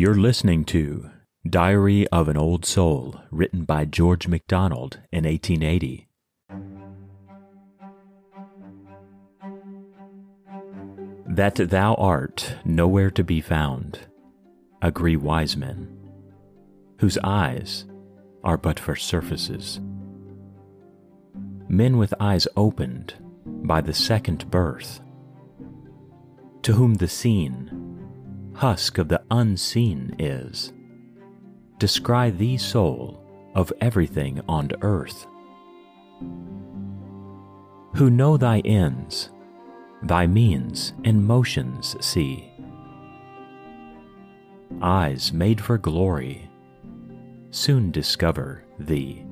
You're listening to Diary of an Old Soul, written by George MacDonald in 1880. That thou art nowhere to be found, agree wise men, whose eyes are but for surfaces. Men with eyes opened by the second birth, to whom the seen, husk of the unseen is, descry thee soul of everything on earth, who know thy ends, thy means and motions see. Eyes made for glory soon discover thee.